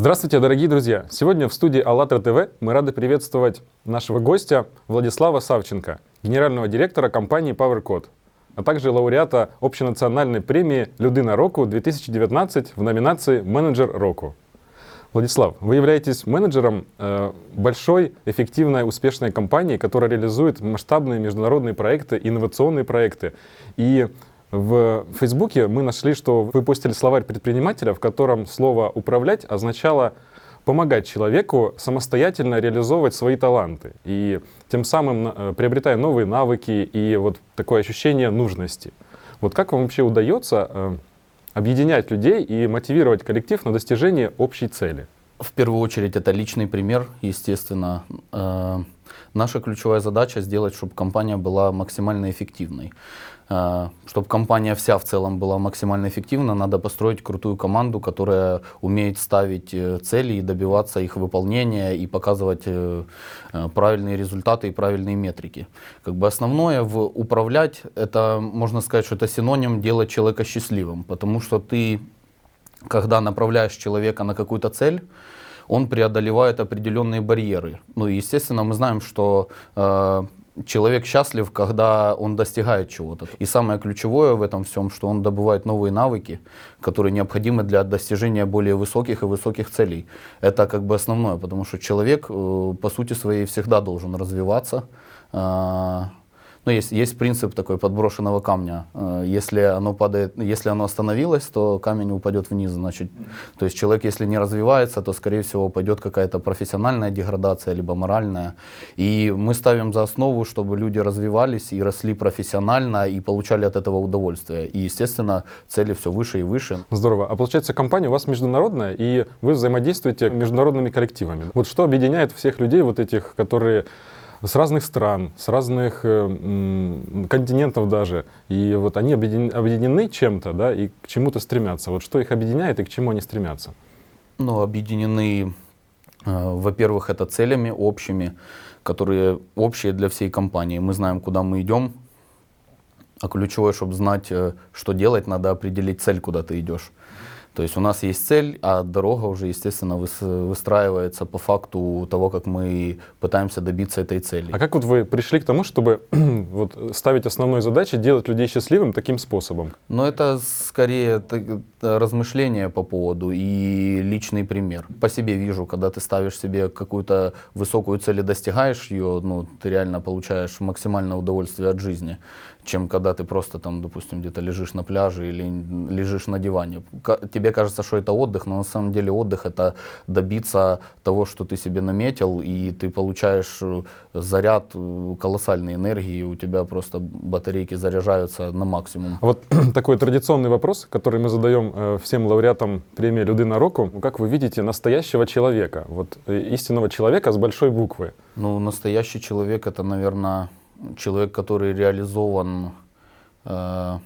Здравствуйте, дорогие друзья! Сегодня в студии АЛЛАТРА ТВ мы рады приветствовать нашего гостя Владислава Савченко, генерального директора компании PowerCode, а также лауреата общенациональной премии «Людина Року-2019» в номинации «Менеджер Року». Владислав, вы являетесь менеджером э, большой, эффективной, успешной компании, которая реализует масштабные международные проекты, инновационные проекты. И в Фейсбуке мы нашли, что вы постили словарь предпринимателя, в котором слово «управлять» означало помогать человеку самостоятельно реализовывать свои таланты и тем самым э, приобретая новые навыки и вот такое ощущение нужности. Вот как вам вообще удается э, объединять людей и мотивировать коллектив на достижение общей цели? В первую очередь это личный пример, естественно. Э, наша ключевая задача сделать, чтобы компания была максимально эффективной. Э, чтобы компания вся в целом была максимально эффективна, надо построить крутую команду, которая умеет ставить э, цели и добиваться их выполнения и показывать правильные результаты и правильные метрики. Как бы основное в управлять, это можно сказать, что это синоним делать человека счастливым, потому что ты когда направляешь человека на какую-то цель, он преодолевает определенные барьеры. Ну и, естественно, мы знаем, что э, человек счастлив, когда он достигает чего-то. И самое ключевое в этом всем, что он добывает новые навыки, которые необходимы для достижения более высоких и высоких целей. Это как бы основное, потому что человек, э, по сути своей, всегда должен развиваться. Ну, есть, есть принцип такой подброшенного камня. Э, если оно падает, если оно остановилось, то камень упадет вниз, значит. То есть человек, если не развивается, то, скорее всего, пойдет какая-то профессиональная деградация, либо моральная. И мы ставим за основу, чтобы люди развивались и росли профессионально и получали от этого удовольствие. И, естественно, цели все выше и выше. Здорово. А получается, компания у вас международная, и вы взаимодействуете международными коллективами. Вот что объединяет всех людей, вот этих, которые с разных стран, с разных э, континентов даже. И вот они объединены, чем-то, да, и к чему-то стремятся. Вот что их объединяет и к чему они стремятся? Ну, объединены, э, во-первых, это целями общими, которые общие для всей компании. Мы знаем, куда мы идем, а ключевое, чтобы знать, э, что делать, надо определить цель, куда ты идешь. То есть у нас есть цель, а дорога уже, естественно, выстраивается по факту того, как мы пытаемся добиться этой цели. А как вот вы пришли к тому, чтобы вот ставить основной задачей делать людей счастливым таким способом? Ну, это скорее размышления по поводу и личный пример. По себе вижу, когда ты ставишь себе какую-то высокую цель и достигаешь ее, ну, ты реально получаешь максимальное удовольствие от жизни чем когда ты просто там, допустим, где-то лежишь на пляже или лежишь на диване. Тебе кажется, что это отдых, но на самом деле отдых это добиться того, что ты себе наметил, и ты получаешь э, заряд э, колоссальной энергии, и у тебя просто батарейки заряжаются на максимум. Вот такой традиционный вопрос, который мы задаем э, всем лауреатам премии «Люди на року». Как вы видите настоящего человека, вот истинного человека с большой буквы? Ну, настоящий человек это, наверное, человек, который реализован э,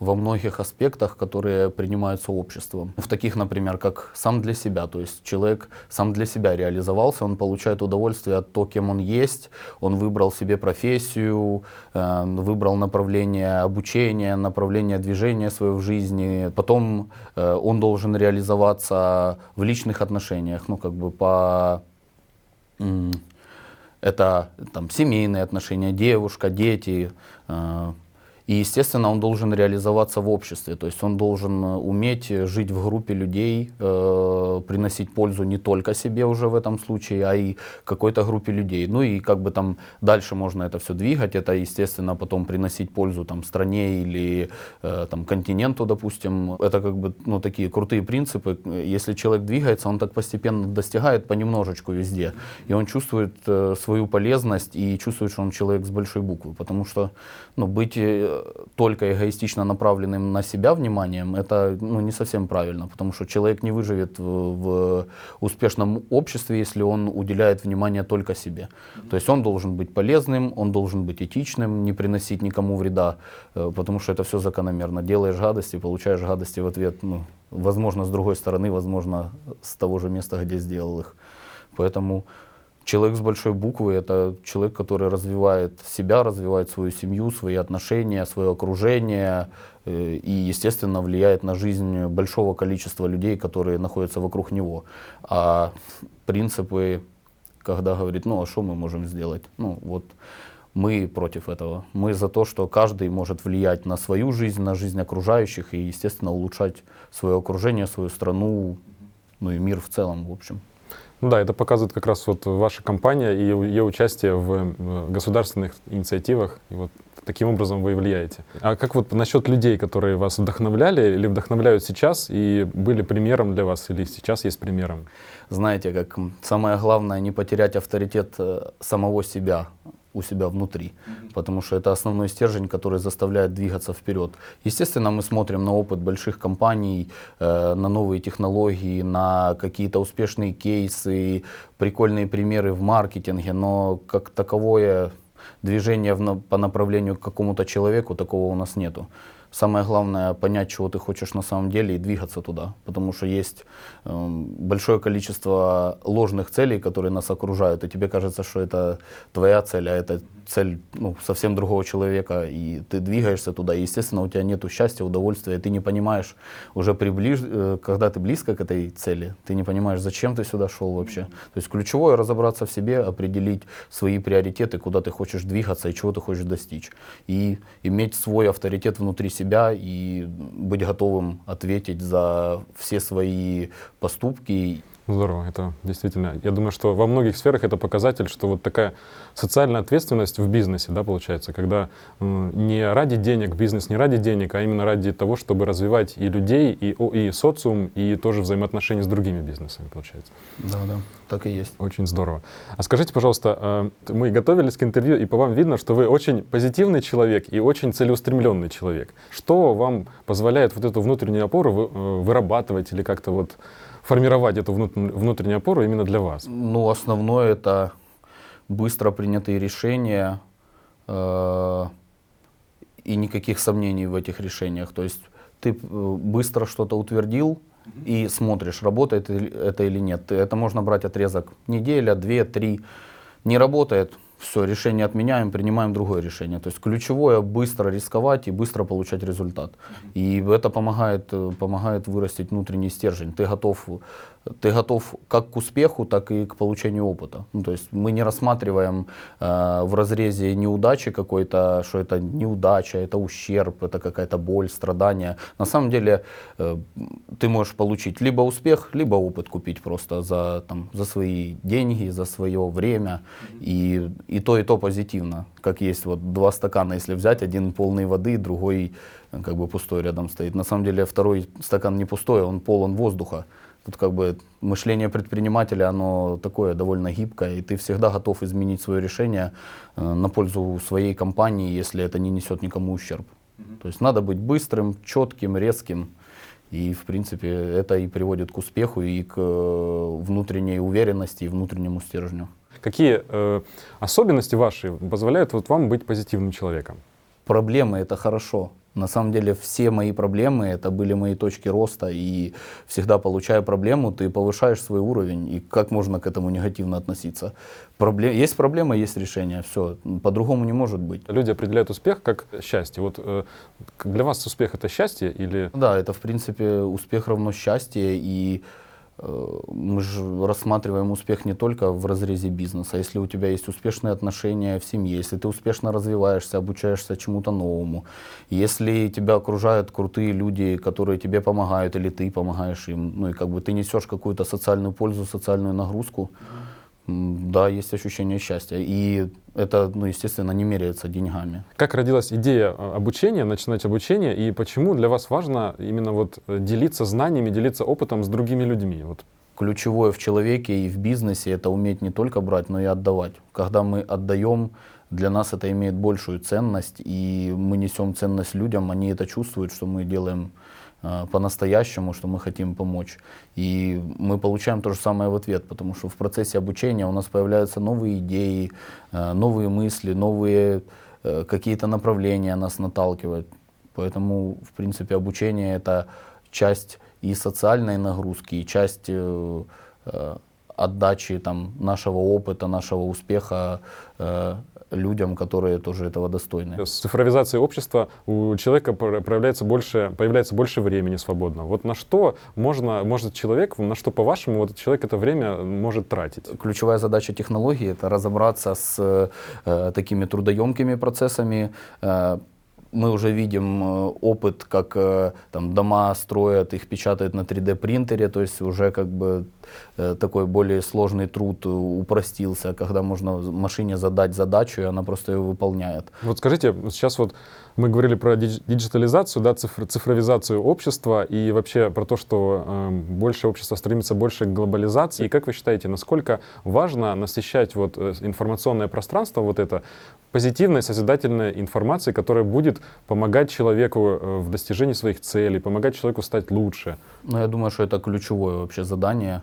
во многих аспектах, которые принимаются обществом. В таких, например, как сам для себя. То есть человек сам для себя реализовался, он получает удовольствие от того, кем он есть, он выбрал себе профессию, э, выбрал направление обучения, направление движения своего в жизни. Потом э, он должен реализоваться в личных отношениях, ну как бы по это там, семейные отношения, девушка, дети, э, и, естественно, он должен реализоваться в обществе, то есть он должен э, уметь жить в группе людей, э, приносить пользу не только себе уже в этом случае, а и какой-то группе людей. Ну и как бы там дальше можно это все двигать, это, естественно, потом приносить пользу там стране или э, там континенту, допустим. Это как бы ну, такие крутые принципы. Если человек двигается, он так постепенно достигает понемножечку везде. И он чувствует э, свою полезность и чувствует, что он человек с большой буквы. Потому что ну, быть э, только эгоистично направленным на себя вниманием, это ну, не совсем правильно, потому что человек не выживет в, в успешном обществе, если он уделяет внимание только себе. То есть он должен быть полезным, он должен быть этичным, не приносить никому вреда, э, потому что это все закономерно. Делаешь гадости, получаешь гадости в ответ, ну, возможно, с другой стороны, возможно, с того же места, где сделал их. Поэтому Человек с большой буквы – это человек, который развивает себя, развивает свою семью, свои отношения, свое окружение э, и, естественно, влияет на жизнь большого количества людей, которые находятся вокруг него. А принципы, когда говорит, ну а что мы можем сделать? Ну вот мы против этого. Мы за то, что каждый может влиять на свою жизнь, на жизнь окружающих и, естественно, улучшать свое окружение, свою страну, ну и мир в целом, в общем. Ну да, это показывает как раз вот ваша компания и ее участие в э, государственных инициативах. И вот таким образом вы и влияете. А как вот насчет людей, которые вас вдохновляли или вдохновляют сейчас и были примером для вас или сейчас есть примером? Знаете, как самое главное не потерять авторитет э, самого себя у себя внутри, потому что это основной стержень, который заставляет двигаться вперед. Естественно, мы смотрим на опыт больших компаний, э, на новые технологии, на какие-то успешные кейсы, прикольные примеры в маркетинге, но как таковое движение в, по направлению к какому-то человеку такого у нас нету. Самое главное понять, чего ты хочешь на самом деле и двигаться туда, потому что есть эм, большое количество ложных целей, которые нас окружают, и тебе кажется, что это твоя цель, а это цель ну, совсем другого человека, и ты двигаешься туда, и, естественно, у тебя нет счастья, удовольствия, и ты не понимаешь, уже приближ... э, когда ты близко к этой цели, ты не понимаешь, зачем ты сюда шел вообще. То есть ключевое разобраться в себе, определить свои приоритеты, куда ты хочешь двигаться и чего ты хочешь достичь. И иметь свой авторитет внутри себя и быть готовым ответить за все свои поступки Здорово, это действительно. Я думаю, что во многих сферах это показатель, что вот такая социальная ответственность в бизнесе, да, получается, когда м, не ради денег, бизнес не ради денег, а именно ради того, чтобы развивать и людей, и, и социум, и тоже взаимоотношения с другими бизнесами, получается. Да, да, так и есть. Очень здорово. А скажите, пожалуйста, э, мы готовились к интервью, и по вам видно, что вы очень позитивный человек и очень целеустремленный человек. Что вам позволяет вот эту внутреннюю опору вы- э, вырабатывать или как-то вот формировать эту внут- внутреннюю опору именно для вас? Ну, основное это быстро принятые решения э, и никаких сомнений в этих решениях. То есть ты э, быстро что-то утвердил и смотришь, работает это или нет. Это можно брать отрезок неделя, две, три. Не работает, все, решение отменяем, принимаем другое решение. То есть ключевое быстро рисковать и быстро получать результат. И это помогает, помогает вырастить внутренний стержень. Ты готов, ты готов как к успеху, так и к получению опыта. Ну, то есть мы не рассматриваем э, в разрезе неудачи какой-то, что это неудача, это ущерб, это какая-то боль, страдания. На самом деле э, ты можешь получить либо успех, либо опыт купить просто за, там, за свои деньги, за свое время. И, и то, и то позитивно. Как есть вот два стакана, если взять, один полный воды, другой э, как бы пустой рядом стоит. На самом деле второй стакан не пустой, он полон воздуха. Тут как бы мышление предпринимателя, оно такое довольно гибкое, и ты всегда готов изменить свое решение э, на пользу своей компании, если это не несет никому ущерб. То есть надо быть быстрым, четким, резким. И, в принципе, это и приводит к успеху и к э, внутренней уверенности и внутреннему стержню. Какие э, особенности ваши позволяют вот вам быть позитивным человеком? Проблемы — это хорошо. На самом деле все мои проблемы — это были мои точки роста, и всегда получая проблему, ты повышаешь свой уровень, и как можно к этому негативно относиться? Пробле- Есть проблема, есть решение, все, по-другому не может быть. Люди определяют успех как счастье. Вот э, для вас успех это счастье или Да, это, в принципе, успех равно счастье, и мы же рассматриваем успех не только в разрезе бизнеса. Если у тебя есть успешные отношения в семье, если ты успешно развиваешься, обучаешься чему-то новому, если тебя окружают крутые люди, которые тебе помогают, или ты помогаешь им, ну и как бы ты несешь какую-то социальную пользу, социальную нагрузку, да, есть ощущение счастья. И это, ну, естественно, не меряется деньгами. как родилась идея э, обучения, начинать обучение, и почему для вас важно именно вот э, делиться знаниями, делиться опытом с другими людьми? Вот ключевое в человеке и в бизнесе это уметь не только брать, но и отдавать. Когда мы отдаем, для нас это имеет большую ценность, и мы несем ценность людям, они это чувствуют, что мы делаем по-настоящему, что мы хотим помочь. И мы получаем то же самое в ответ, потому что в процессе обучения у нас появляются новые идеи, э, новые мысли, новые э, какие-то направления нас наталкивают. Поэтому, в принципе, обучение это часть и социальной нагрузки, и часть э, э, отдачи там, нашего опыта, нашего успеха э, людям, которые тоже этого достойны. С цифровизацией общества у человека пр- проявляется больше, появляется больше времени свободного. Вот на что можно, может человек, на что, по-вашему, вот человек это время может тратить? Ключевая задача технологии — это разобраться с э, такими трудоемкими процессами. Э, мы уже видим э, опыт, как э, там дома строят, их печатают на 3D принтере, то есть уже как бы такой более сложный труд упростился, когда можно машине задать задачу, и она просто ее выполняет. Вот скажите, сейчас вот мы говорили про дидж- диджитализацию, да, цифр- цифровизацию общества и вообще про то, что э, больше общество стремится больше к глобализации. И как вы считаете, насколько важно насыщать вот э, информационное пространство вот это позитивной, созидательной информацией, которая будет помогать человеку э, в достижении своих целей, помогать человеку стать лучше? Но я думаю, что это ключевое вообще задание,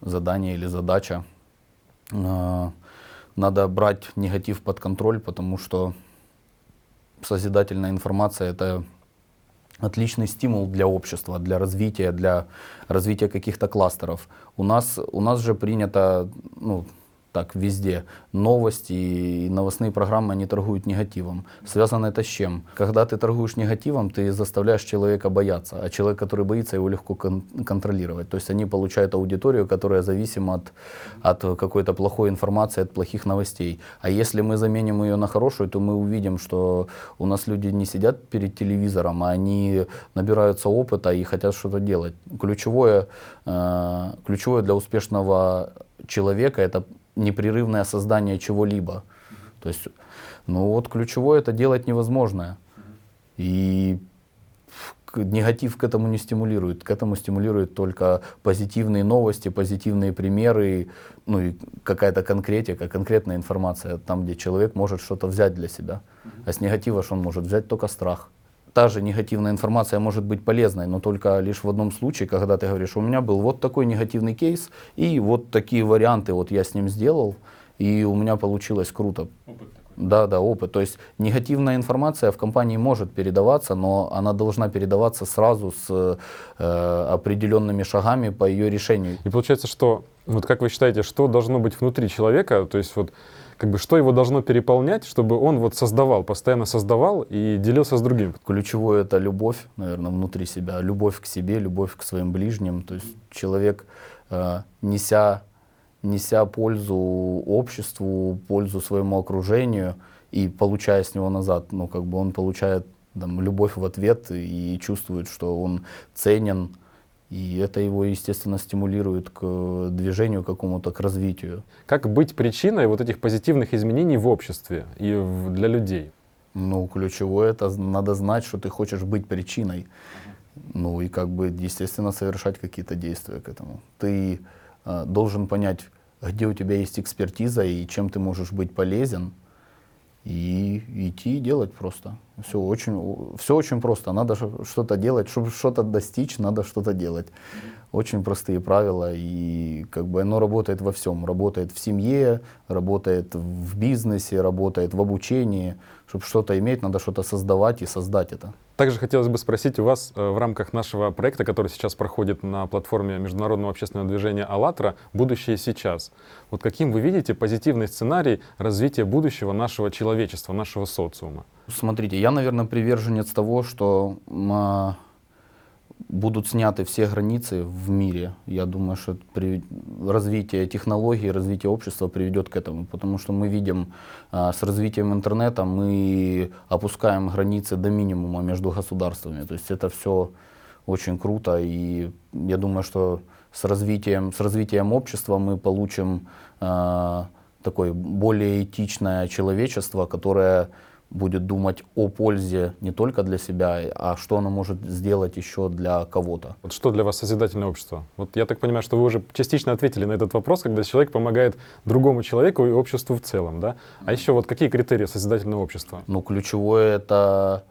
задание или задача. Э, Надо брать негатив под контроль, потому что созидательная информация это отличный стимул для общества, для развития, для развития каких-то кластеров. У нас, у нас же принято, ну, так, везде. Новости и новостные программы, они торгуют негативом. Связано это с чем? Когда ты торгуешь негативом, ты заставляешь человека бояться, а человек, который боится, его легко кон- контролировать. То есть они получают аудиторию, которая зависима от, от какой-то плохой информации, от плохих новостей. А если мы заменим ее на хорошую, то мы увидим, что у нас люди не сидят перед телевизором, а они набираются опыта и хотят что-то делать. Ключевое, э, ключевое для успешного человека это непрерывное создание чего-либо. То есть, ну вот ключевое это делать невозможное. И негатив к этому не стимулирует. К этому стимулирует только позитивные новости, позитивные примеры, ну и какая-то конкретика, конкретная информация, там, где человек может что-то взять для себя. А с негатива что он может взять только страх. Та же негативная информация может быть полезной, но только лишь в одном случае, когда ты говоришь, у меня был вот такой негативный кейс, и вот такие варианты вот я с ним сделал, и у меня получилось круто. Да, да, опыт. То есть негативная информация в компании может передаваться, но она должна передаваться сразу с э, определенными шагами по ее решению. И получается, что, вот как вы считаете, что должно быть внутри человека, то есть вот как бы что его должно переполнять, чтобы он вот создавал, постоянно создавал и делился с другим? Ключевое это любовь, наверное, внутри себя, любовь к себе, любовь к своим ближним. То есть человек, э, неся, неся пользу обществу, пользу своему окружению и получая с него назад, ну как бы он получает там, любовь в ответ и чувствует, что он ценен, и это его, естественно, стимулирует к движению какому-то, к развитию. Как быть причиной вот этих позитивных изменений в обществе и для людей? Ну, ключевое это надо знать, что ты хочешь быть причиной. Ну и как бы, естественно, совершать какие-то действия к этому. Ты э, должен понять, где у тебя есть экспертиза и чем ты можешь быть полезен, и идти и делать просто. Все очень, все очень просто. Надо что-то делать, чтобы что-то достичь, надо что-то делать. Очень простые правила, и как бы оно работает во всем. Работает в семье, работает в бизнесе, работает в обучении. Чтобы что-то иметь, надо что-то создавать и создать это. Также хотелось бы спросить у вас э, в рамках нашего проекта, который сейчас проходит на платформе международного общественного движения «АЛЛАТРА. Будущее сейчас». Вот каким вы видите позитивный сценарий развития будущего нашего человечества, нашего социума? Смотрите, я, наверное, приверженец того, что а, будут сняты все границы в мире. Я думаю, что при- развитие технологий, развитие общества приведет к этому, потому что мы видим а, с развитием интернета мы опускаем границы до минимума между государствами. То есть это все очень круто, и я думаю, что с развитием, с развитием общества мы получим а, такое более этичное человечество, которое будет думать о пользе не только для себя, а что оно может сделать еще для кого-то. Вот что для вас созидательное общество? Вот я так понимаю, что вы уже частично ответили на этот вопрос, когда человек помогает другому человеку и обществу в целом, да? А еще вот какие критерии созидательного общества? Ну, ключевое это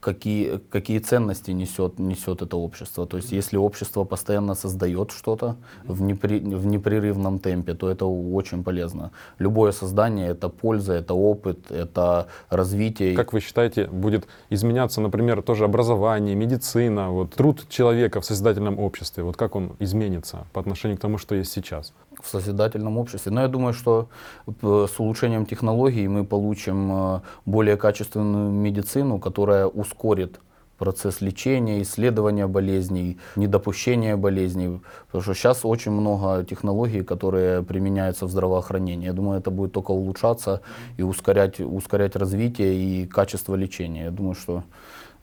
какие, какие ценности несет, несет это общество. То есть если общество постоянно создает что-то в, непри, в непрерывном темпе, то это очень полезно. Любое создание — это польза, это опыт, это развитие. Как вы считаете, будет изменяться, например, тоже образование, медицина, вот труд человека в созидательном обществе? Вот как он изменится по отношению к тому, что есть сейчас? В созидательном обществе. Но я думаю, что э, с улучшением технологий мы получим э, более качественную медицину, которая ускорит процесс лечения, исследования болезней, недопущения болезней. Потому что сейчас очень много технологий, которые применяются в здравоохранении. Я думаю, это будет только улучшаться и ускорять, ускорять развитие и качество лечения. Я думаю, что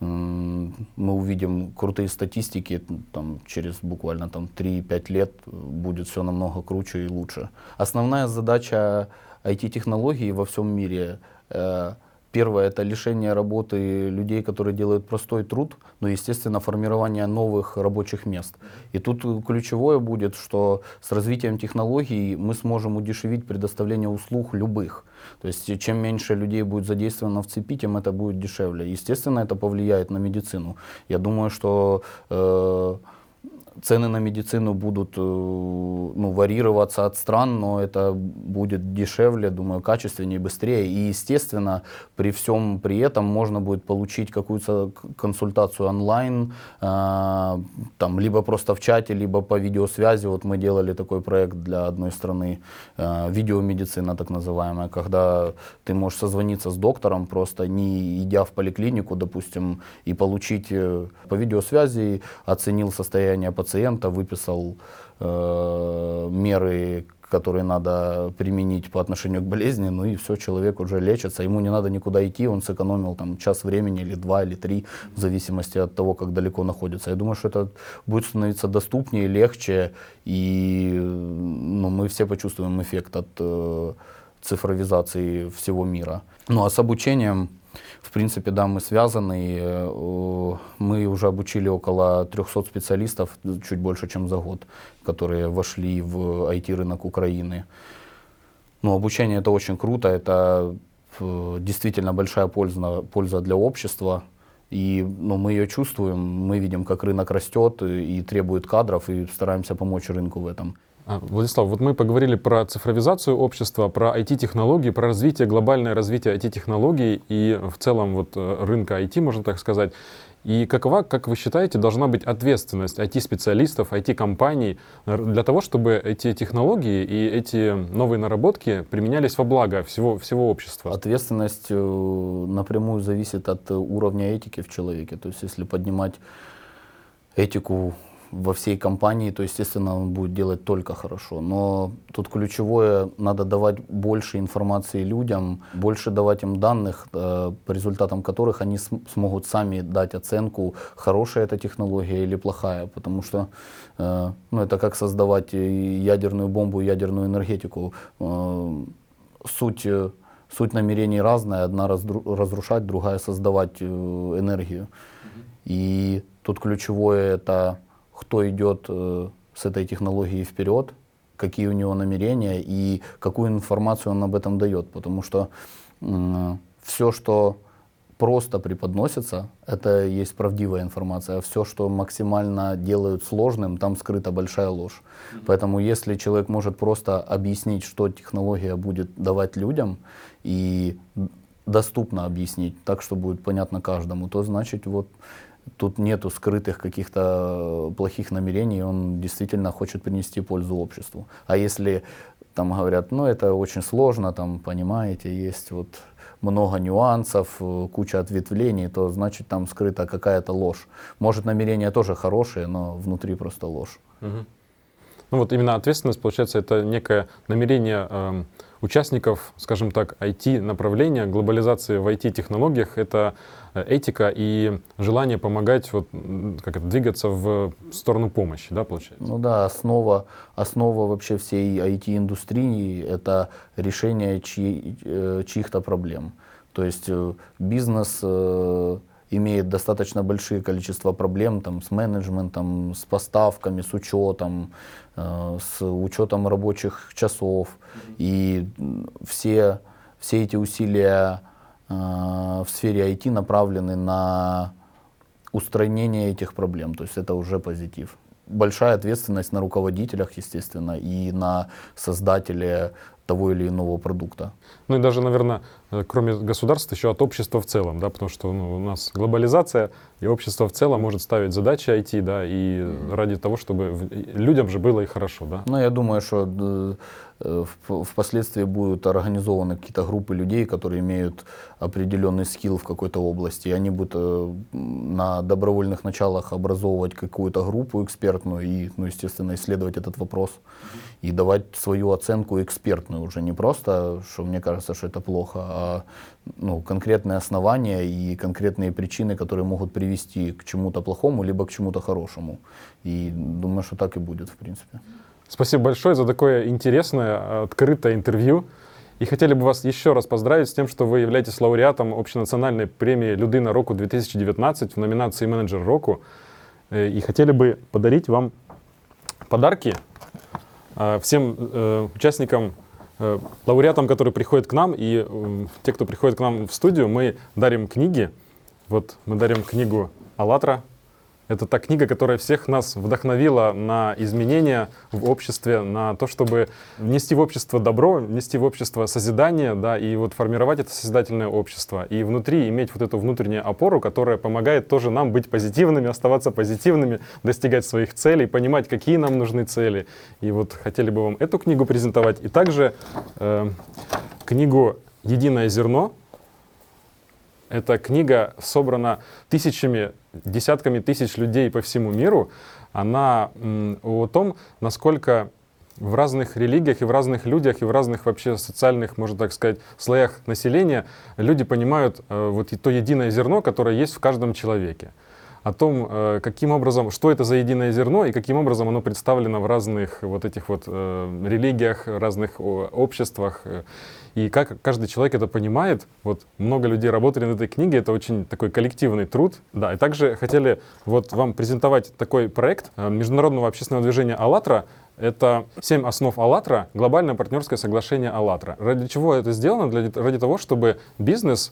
мы увидим крутые статистики, там, через буквально там, 3-5 лет будет все намного круче и лучше. Основная задача IT-технологий во всем мире э, Первое – это лишение работы людей, которые делают простой труд, но, естественно, формирование новых рабочих мест. И тут ключевое будет, что с развитием технологий мы сможем удешевить предоставление услуг любых. То есть чем меньше людей будет задействовано в цепи, тем это будет дешевле. Естественно, это повлияет на медицину. Я думаю, что э, цены на медицину будут э, ну, варьироваться от стран, но это будет дешевле, думаю, качественнее, быстрее. И, естественно, при всем при этом можно будет получить какую-то консультацию онлайн, э, там, либо просто в чате, либо по видеосвязи. Вот мы делали такой проект для одной страны, э, видеомедицина так называемая, когда ты можешь созвониться с доктором, просто не идя в поликлинику, допустим, и получить э, по видеосвязи, оценил состояние пациента, пациента, выписал э, меры, которые надо применить по отношению к болезни, ну и все, человек уже лечится, ему не надо никуда идти, он сэкономил там час времени или два или три, в зависимости от того, как далеко находится. Я думаю, что это будет становиться доступнее, легче, и ну, мы все почувствуем эффект от э, цифровизации всего мира. Ну а с обучением в принципе, да, мы связаны. Э, мы уже обучили около 300 специалистов, чуть больше, чем за год, которые вошли в IT-рынок Украины. Ну, обучение это очень круто, это э, действительно большая польза, польза для общества. И ну, мы ее чувствуем, мы видим, как рынок растет и требует кадров, и стараемся помочь рынку в этом. А, Владислав, вот мы поговорили про цифровизацию общества, про IT-технологии, про развитие, глобальное развитие IT-технологий и в целом вот э, рынка IT, можно так сказать. И какова, как вы считаете, должна быть ответственность IT-специалистов, IT-компаний для того, чтобы эти технологии и эти новые наработки применялись во благо всего, всего общества? Ответственность э, напрямую зависит от уровня этики в человеке. То есть если поднимать этику во всей компании, то, естественно, он будет делать только хорошо. Но тут ключевое, надо давать больше информации людям, больше давать им данных, э, по результатам которых они смогут сами дать оценку, хорошая эта технология или плохая. Потому что э, ну, это как создавать ядерную бомбу, ядерную энергетику. Э, суть суть намерений разная, одна разрушать, другая создавать энергию. И тут ключевое это кто идет э, с этой технологией вперед, какие у него намерения и какую информацию он об этом дает. Потому что все, что просто преподносится, это есть правдивая информация. А все, что максимально делают сложным, там скрыта большая ложь. Mm-hmm. Поэтому если человек может просто объяснить, что технология будет давать людям, и доступно объяснить, так что будет понятно каждому, то значит вот Тут нету скрытых каких-то э, плохих намерений, он действительно хочет принести пользу обществу. А если там говорят, ну это очень сложно, там, понимаете, есть вот много нюансов, э, куча ответвлений, то значит там скрыта какая-то ложь. Может намерения тоже хорошие, но внутри просто ложь. Угу. Ну вот именно ответственность, получается, это некое намерение э, участников, скажем так, IT-направления, глобализации в IT-технологиях, это э, этика и желание помогать, вот, как это, двигаться в сторону помощи, да, получается? Ну да, основа, основа вообще всей IT-индустрии — это решение чьи, э, чьих-то проблем. То есть э, бизнес имеет достаточно большие количество проблем там, с менеджментом, с поставками, с учетом, с учетом рабочих часов. И все, все эти усилия э, в сфере IT направлены на устранение этих проблем. То есть это уже позитив. Большая ответственность на руководителях, естественно, и на создателе того или иного продукта. Ну и даже, наверное, э, кроме государства, еще от общества в целом, да, потому что ну, у нас глобализация, и общество в целом может ставить задачи IT, да, и ради того, чтобы людям же было и хорошо, да. Но я думаю, что э, э, впоследствии будут организованы какие-то группы людей, которые имеют определенный скилл в какой-то области, и они будут э, на добровольных началах образовывать какую-то группу экспертную и, ну, естественно, исследовать этот вопрос и давать свою оценку экспертную уже не просто, что мне кажется, что это плохо, а ну, конкретные основания и конкретные причины, которые могут привести к чему-то плохому либо к чему-то хорошему. И думаю, что так и будет, в принципе. Спасибо большое за такое интересное, открытое интервью. И хотели бы вас еще раз поздравить с тем, что вы являетесь лауреатом общенациональной премии «Людина року 2019» в номинации «Менеджер року». Э, И хотели бы подарить вам подарки э, всем э, участникам, э, лауреатам, которые приходят к нам, и э, те, кто приходит к нам в студию, мы дарим книги. Вот мы дарим книгу «АЛЛАТРА», это та книга, которая всех нас вдохновила на изменения в обществе, на то, чтобы внести в общество добро, внести в общество созидание, да, и вот формировать это созидательное общество. И внутри иметь вот эту внутреннюю опору, которая помогает тоже нам быть позитивными, оставаться позитивными, достигать своих целей, понимать, какие нам нужны цели. И вот хотели бы вам эту книгу презентовать. И также э, книгу «Единое зерно», эта книга собрана тысячами, десятками тысяч людей по всему миру. Она о том, насколько в разных религиях и в разных людях и в разных вообще социальных, можно так сказать, слоях населения люди понимают э, вот то единое зерно, которое есть в каждом человеке. О том, э, каким образом, что это за единое зерно и каким образом оно представлено в разных вот этих вот э, религиях, разных обществах. э, и как каждый человек это понимает. Вот много людей работали над этой книгой, это очень такой коллективный труд. Да, и также хотели вот вам презентовать такой проект международного общественного движения «АЛЛАТРА». Это семь основ «АЛЛАТРА», глобальное партнерское соглашение «АЛЛАТРА». Ради чего это сделано? Для, ради того, чтобы бизнес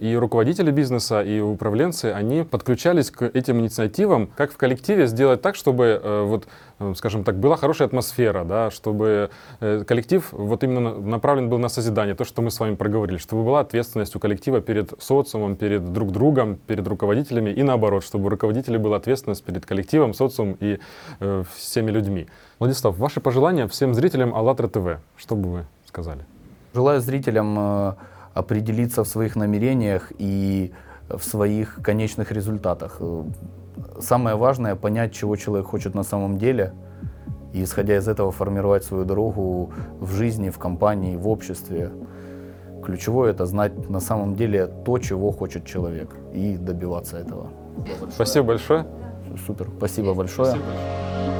и руководители бизнеса, и управленцы, они подключались к этим инициативам, как в коллективе сделать так, чтобы, э, вот, э, скажем так, была хорошая атмосфера, да, чтобы э, коллектив вот именно на- направлен был на созидание, то, что мы с вами проговорили, чтобы была ответственность у коллектива перед социумом, перед друг другом, перед руководителями, и наоборот, чтобы у руководителей была ответственность перед коллективом, социумом и э, всеми людьми. Владислав, ваши пожелания всем зрителям АЛЛАТРА ТВ, что бы вы сказали? Желаю зрителям э, определиться в своих намерениях и в своих конечных результатах. Э, Самое важное понять, чего человек хочет на самом деле, и исходя из этого формировать свою дорогу в жизни, в компании, в обществе. Ключевое это знать на самом деле то, чего хочет человек, и добиваться этого. Спасибо большое. Супер, спасибо большое. Спасибо.